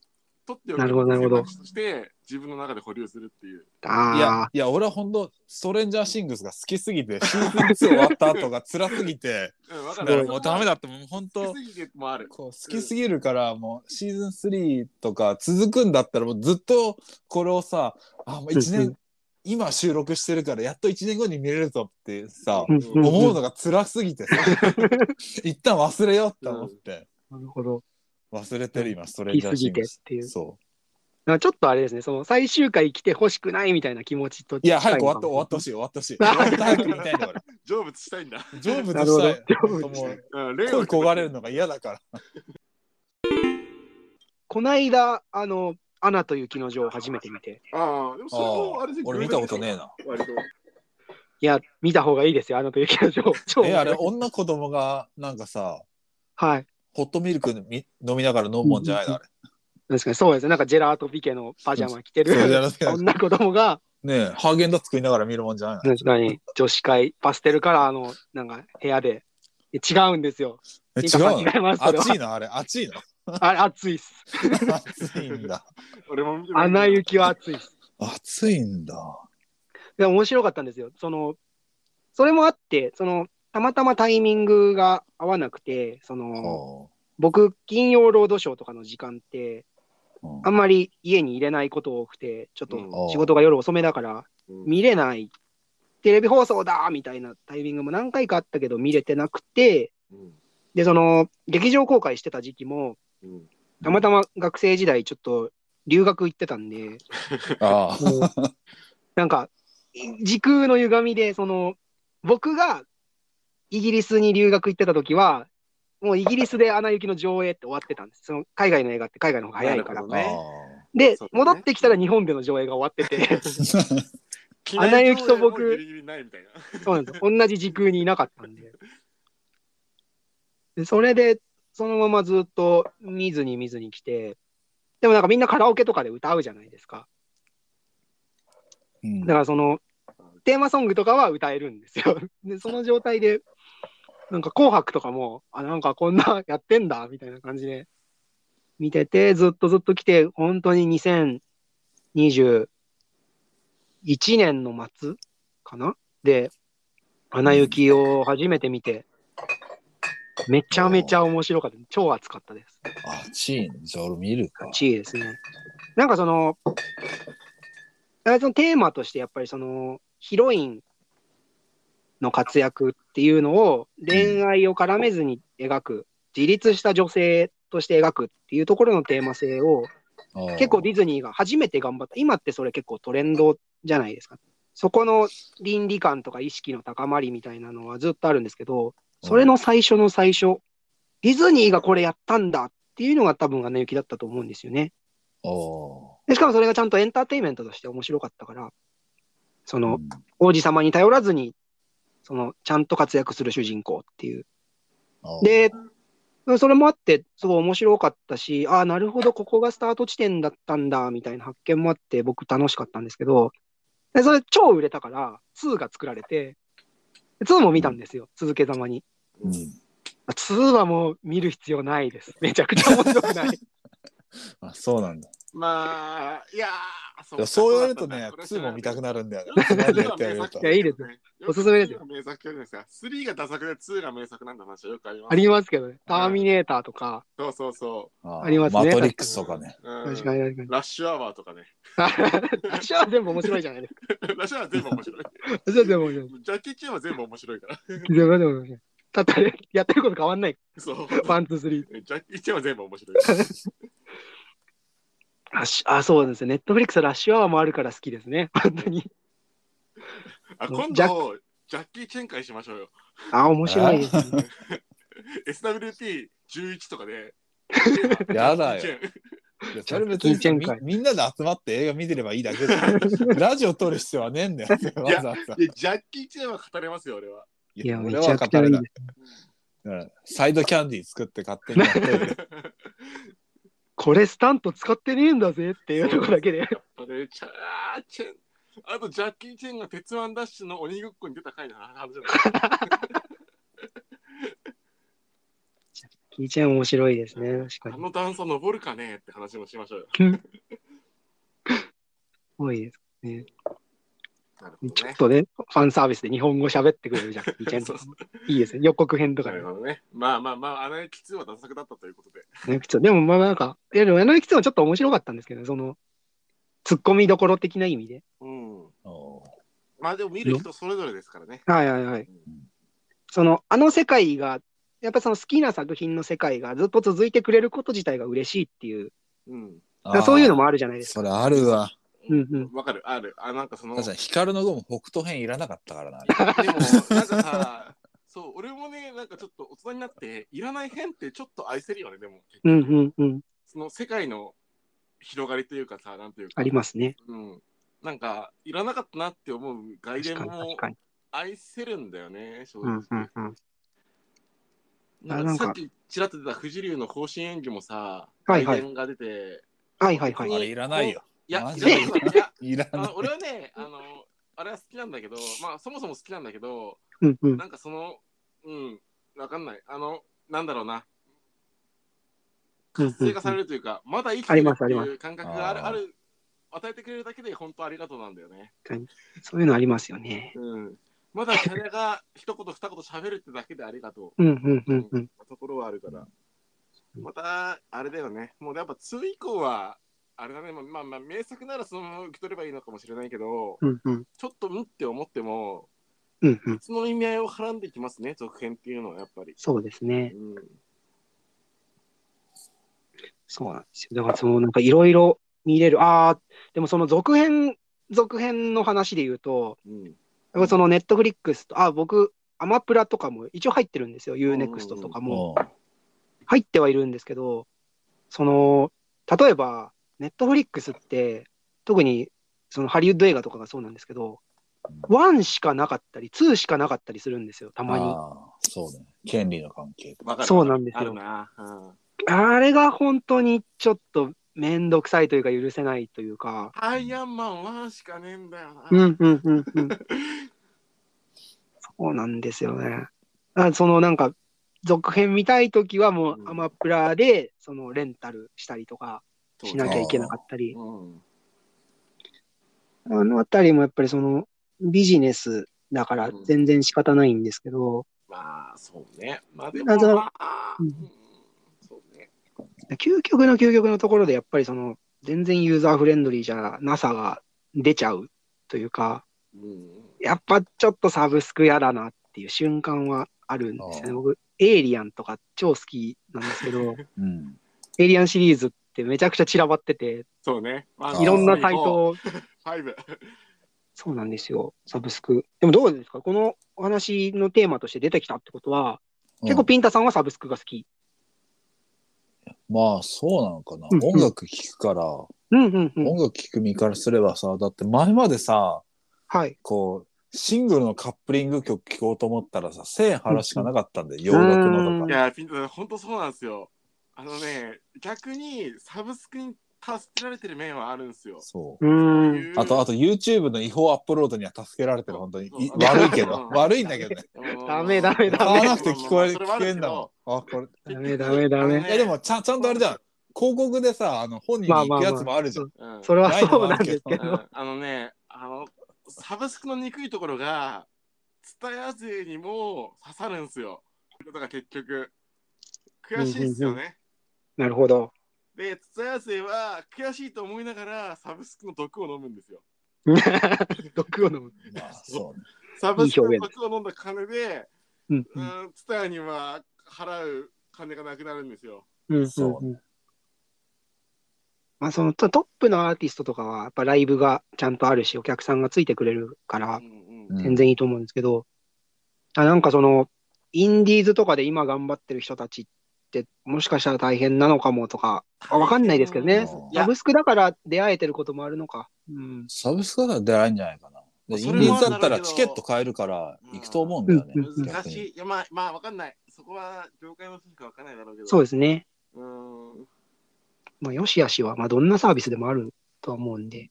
取っておく
なるほどなるほど
として、自分の中で保留するっていう。
ああ、。
いやいや、俺は本当ストレンジャーシングスが好きすぎて、シーズン2終わった後が辛すぎて、
うん、わかる。
だからもうダメだって、もう本当
好きすぎてもある。
こう好きすぎるから、もうシーズン3とか続くんだったら、もうずっとこれをさ、あ、もう1
うんう
年、今収録してるから、やっと1年後に見れるぞってさ、
うんうん
思うのが辛すぎてさ、一旦忘れようって思って、
なるほど。
忘れてる今、ストレンジャーシングス。
好きすぎてっていう。
そ
なんかちょっとあれですね、その最終回来てほしくないみたいな気持ちと
う。いや、早く終わって、
近い
終わってほしい、終わってほしい。終わって早く見たいんだから。
成仏したいんだ。
成仏したい。
成仏
本当もう
うん、霊
恋焦がれる。のが嫌だから。
こないだ、あの、アナと雪の女王を初めて見て、
ああ、でもそれもあれで
俺見たことねえな。
割と。
いや、見た方がいいですよ、アナと雪の女王。超
え、あれ、女子供がなんかさ、
はい。
ホットミルクみ飲みながら飲むもんじゃないのあれ。
確かにそうですね。なんかジェラートピケのパジャマ着てる
そうじゃな
子供が、
ねえ、ハーゲンダッツ食いながら見るもんじゃないの？
確かに女子会、パステルカラーのなんか部屋で、え違うんですよ。
え、違うの？
違います
暑いの？あれ、暑いの？
あれ、暑いっす。
暑いんだ。
俺も
アナ雪は暑いっす。
暑いんだ。
で面白かったんですよ。その、それもあって、その、たまたまタイミングが合わなくて、その、
は
僕、金曜ロードショーとかの時間って、
あうん。
まり家に入れないこと多くて、ちょっ
うん。
と仕事が夜遅めだから、
うん。
見れない、テレビ放送だみたいなタイミングも何回かあったけど、見れてなくて、
うん。
で、その、劇場公開してた時期も、
うん。
たまたま学生時代ちょっと留学行ってたんで、なんか、い時空の歪みで、その、僕がイギリスに留学行ってた時は、もうイギリスでアナ雪の上映って終わってたんです。その海外の映画って海外の方が早いから
ね
で、
ね
戻ってきたら日本での上映が終わってて、
機
アナ雪と僕。そうなんですよ。同じ時空にいなかったんで。でそれで、そのままずっと見ずに見ずに来て、でもなんかみんなカラオケとかで歌うじゃないですか。
うん
だからその、テーマソングとかは歌えるんですよ。で、その状態で、なんか紅白とかも、あ、なんかこんな やってんだ、みたいな感じで見てて、ずっとずっと来て、本当に2021年の末かな？で、アナ雪を初めて見て、めちゃめちゃ面白かった。超熱かったです。
暑いんじゃあ俺見るか。
1位ですね。なんかその、あそのテーマとしてやっぱりそのヒロインの活躍っていうのを恋愛を絡めずに描く、自立した女性として描くっていうところのテーマ性を結構ディズニーが初めて頑張った。今ってそれ結構トレンドじゃないですか。そこの倫理観とか意識の高まりみたいなのはずっとあるんですけど、それの最初の最初、ディズニーがこれやったんだっていうのが多分アナ雪だったと思うんですよね。
お
でしかもそれがちゃんとエンターテインメントとして面白かったから、そ
ー
の王子様に頼らずに、そのちゃんと活躍する主人公っていう。
うん
で、それもあって、すごい面白かったし、ああ、なるほど、ここがスタート地点だったんだ、みたいな発見もあって、僕楽しかったんですけど、でそれ超売れたから、2が作られて、2も見たんですよ、続けざまに。
うん
2はもう見る必要ないです。めちゃくちゃ面白くない。
あそうなんだ。
まあ、いやー、そ
でもそう言われるとね、
そう
2も見たくなるんだよね。
2
2やってやると
いやいいですよおすすめですよ。
名作じゃないですか。3がダ作で2が名作なんて話はよくあります。
ありますけどね。ターミネーターとか、
そうそうそ
あ
ありますね
マトリックスとかね。
う。うん
確かに確かに。
ラッシュアワーとかね。
私は全部面白いじゃないですか。
ラッシュアワー全部面白い。
私は全部面白い。
ジャッキー・チェンは全部面白いから。
全部全部面白い。たったね、やってること変わんない。
そう。
One, two, three。
ジャッキー・チェンは全部面白い。
ラッシュあ、そうですね。ネットフリックスラッシュアワーもあるから好きですね。本当に。
あ、今
ジャ
度、ジャッキー・チェン会しましょうよ。
あ、面白いですね。
SWP11 とかで。
やだよ
ジャッキーチェン
いやそれ別にみみんなで集まって映画見てればいいだけだよラジオ撮る必要はねえんだよ。わざわざ。
いや、ジャッキー・チェンは語れますよ、俺は。
いや、め
俺は
ちゃくちゃ
語れない
いいです。。
うんサイドキャンディー作って勝手にやっといて。
これスタント使ってねえんだぜっていうところだけで。
やっぱね、チャーチェン。あと、ジャッキー・チェンが鉄腕ダッシュの鬼ごっこに出た回の話じゃない
キーチェーン面白いですね。確かに。
あの段差登るかねって話もしましょうよ。
多いですね。
ね
ちょっ。とね、ファンサービスで日本語喋ってくれるじゃん、キーチェーンとかも。いいですね。予告編とか
ね。まあまあまあ、あのキツはダ作だったということで。
ねちょでもまあなんか、いやでも、柳吉はちょっと面白かったんですけど、その、突っ込みどころ的な意味で。
うん。
お
まあでも見る人それぞれですからね。
はいはいはい。その、あの世界が、やっぱその好きな作品の世界がずっと続いてくれること自体が嬉しいっていう、
うん。
そういうのもあるじゃないですか。
それあるわ。
うんうん
わかる、ある。あ、なんかその、
確かに光のゴム北斗編いらなかったからな。
でも、なんかさ、そう、俺もね、なんかちょっと大人になって、いらない変ってちょっと愛せるよね、でも。
うんうんうん。
その世界の広がりというかさ、なんていうか。
ありますね。
うん。なんか、いらなかったなって思う外伝も。愛せるんだよね、正直。
うんうんうん。
なん
なんか
かさっきちらっと出た富士流の更新演技もさ、
はいはい
外伝が出て、
はいはいはい。
あれいらないよ。
いや、いらないいや
いらない
あの。俺はね、あの、あれは好きなんだけど、まあそもそも好きなんだけど、
うんうん。
なんかその、うん、わかんない。あの、なんだろうな。活性化されるというか、まだ生きてるっていう感覚がある、
あ
る、与えてくれるだけで本当ありがとうなんだよね。
そういうのありますよね。
うん。まだキャラが一言二言喋るってだけでありがと
う んうんうんうん。
う。ところはあるから。また、あれだよね。もうやっぱ2以降は、あれだね、まあまあ、まあ、名作ならそのまま受け取ればいいのかもしれないけど、
うんうん。
ちょっとうんって思っても、
うんうん。
別の意味合いをはらんできますね、続編っていうのはやっぱり。
そうですね。
うん。
そうなんですよ。だからそのなんかいろいろ見れる。ああ、でもその続編、続編の話で言うと、
うん。
やっぱそのネットフリックスと、あ、僕、アマプラとかも一応入ってるんですよ。UNEXT とかも。
も
入ってはいるんですけど、その、例えば、ネットフリックスって、特にそのハリウッド映画とかがそうなんですけど、1しかなかったり、2しかなかったりするんですよ、た
う
まに。
ああそうね。権利の関係とか。
わかる
そうなんですよ
あるな。うん。
あれが本当にちょっとめんどくさいというか許せないというか、
アイアンマン1しかねえんだよな。
うんうんうんうん。そうなんですよね。あそのなんか、続編見たいときはもう
うん
アマプラでそのレンタルしたりとかしなきゃいけなかったり、
うん。
あのあたりもやっぱりそのビジネスだから全然仕方ないんですけど、
まあ、そうね。まあでも、まあ、
う
うんん、そうね。
究極の究極のところでやっぱりその全然ユーザーフレンドリーじゃなさが出ちゃうというか、
うん。
やっぱちょっとサブスク嫌だなっていう瞬間はあるんですよね。
ああ
僕、エイリアンとか超好きなんですけど、
うん。
エイリアンシリーズってめちゃくちゃ散らばってて、
そうね。ま
あ
いろんなサイトを、
5。
そうなんですよ、サブスク。でもどうですか？このお話のテーマとして出てきたってことは、結構ピンタさんはサブスクが好き。
まあそうなのかな。
うんうん
音楽聴くから、
うんうんうん。
音楽聴く身からすればさ、だって前までさ、
はい。
こう、シングルのカップリング曲聴こうと思ったらさ、1000円払うしかなかったんで、洋楽のとか。
いや、ピントさん、本当そうなんですよ。あのね、逆にサブスクに助けられてる面はあるんですよ。
そう。
うーん。
あと、あと YouTube の違法アップロードには助けられてる、本当に。い
うん
悪いけど、
うん
悪いんだけどね。
ダメダメダメ
買わなくて聞こえ、聞
け
んだもん。あ、これ。
ダメダメダメ
あのね
いや、でもちゃん、ちゃんとあれじゃん。広告でさ、あの本人に行くやつもあるじゃん。
うん
それはそうなんですけ
う
ど。
んあのね、あの、サブスクの憎いところが、ツタヤ勢にも刺さるんですよ。だから結局、悔しいですよね。
なるほど。
で、ツタヤ勢は悔しいと思いながらサブスクの毒を飲むんですよ。
毒を飲む。
まあ、そうね。
サブスクの毒を飲んだ金で、
うん
うん、ツタヤには払う金がなくなるんですよ。
うん
そう
うんまあそのトトップのアーティストとかはやっぱライブがちゃんとあるしお客さんがついてくれるから全然いいと思うんですけど、あなんかそのインディーズとかで今頑張ってる人たちってもしかしたら大変なのかもとかあわかんないですけどねサブスクだから出会えてることもあるのか。うん
サブスクだったら出会えんじゃないかな。でインディーズだったらチケット買えるから行くと思うんだよね
うんうん。
難しい。いや、まあ、まあ、わかんない。そこは業界の人しかわかんないだろうけど。
そうですね。
うーん。
まあ、よしあしは、まあ、どんなサービスでもあるとは思うんで。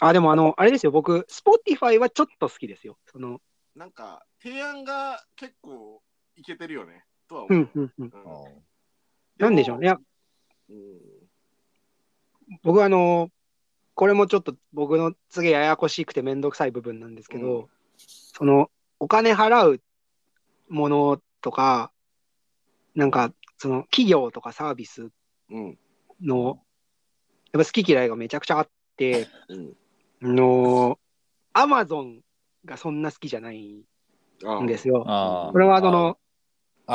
あ、でもあの、あれですよ、僕、Spotify はちょっと好きですよ。その、
なんか、提案が結構いけてるよね。とは
う
思う。
んうんうん。
うん
なんでしょうね。
うん
僕はあの、これもちょっと僕のすげえややこしくてめんどくさい部分なんですけど、
うん
その、お金払うものとか、なんか、その、企業とかサービス
うん。
の、やっぱ好き嫌いがめちゃくちゃあって、
うん。
あの、アマゾンがそんな好きじゃない
あ
んですよ。
ああ
これはその、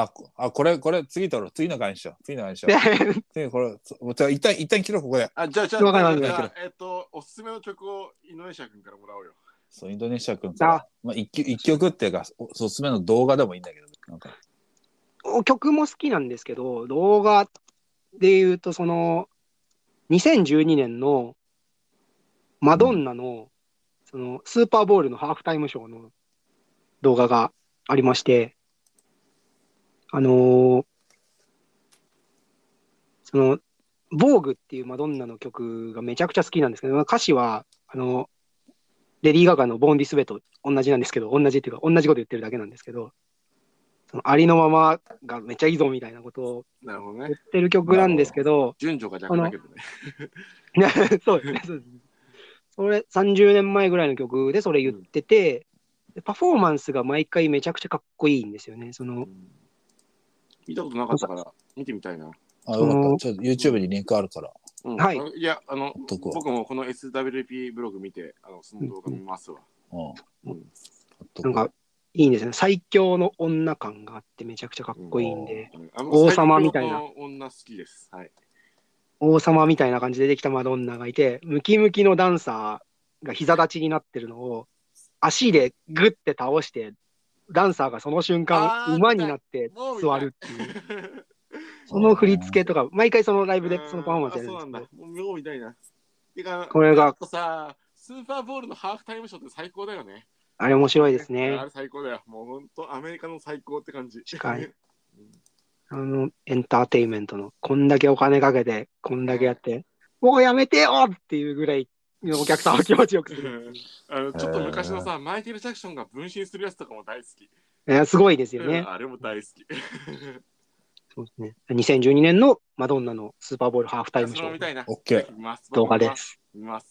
あ、こあこれ、これ、次取ろう。次の回にしよう。次の回にしよう。次、これ、つじゃあ一旦、一旦切ろう、ここで。
あ、じゃあ、じゃあ、じゃあえっと、おすすめの曲を井上シャ君からもらおうよ。
そう、インドネシア君から。まあ、一曲一曲っていうか、おおすすめの動画でもいいんだけど、なんか、
曲も好きなんですけど、動画で言うと、その、2012年のマドンナの、その、スーパーボールのハーフタイムショーの動画がありまして、あのーその、ボーグっていうマドンナの曲がめちゃくちゃ好きなんですけど、歌詞は、あの、レディー・ガガのボーン・ディス・ウェイと同じなんですけど、同じっていうか、同じこと言ってるだけなんですけど、そのありのままがめっちゃいいぞみたいなことを言っ。てる曲なんですけど、
順序が逆だけど ね。
そうですね、それ30年前ぐらいの曲でそれ言ってて、でパフォーマンスが毎回めちゃくちゃかっこいいんですよね。その
見たことなかったから、見てみたいな。
あ、よかった。ちょっと YouTube にリンクあるから。
うん
はい
いや、あの、僕もこの SWP ブログ見て、あのその動画見ますわ。
うん。
うん
なんかいいんですよね。最強の女感があってめちゃくちゃかっこいいんで、
うんあの
王様みたいな
最強の女好きです。はい。
王様みたいな感じでできたマドンナがいて、ムキムキのダンサーが膝立ちになってるのを足でグッて倒して、ダンサーがその瞬間馬になって座るっていう。その振り付けとか、毎回そのライブでそのパフォーマンスやるん
あそうなん
ですけど
だ。、もう妙みたいな。てか、
これが
さ、スーパーボールのハーフタイムショーって最高だよね。
あれ面白いです
あ
ね。
れ最高だよ。もう本当アメリカの最高って感じ。
近い
うん
あの、エンターテインメントの、こんだけお金かけて、こんだけやって、もうやめてよっていうぐらい、お客さんを気持ちよくする。
あのちょっと昔のさ、マイケル・ジャクソンが分身するやつとかも大好き。
いやすごいですよね。
うんあれも大好き。
そうですね。2012年のマドンナのスーパーボールハーフタイムショー
それも見たいな。
オッケー。
見ます
動画で。す。
見ます。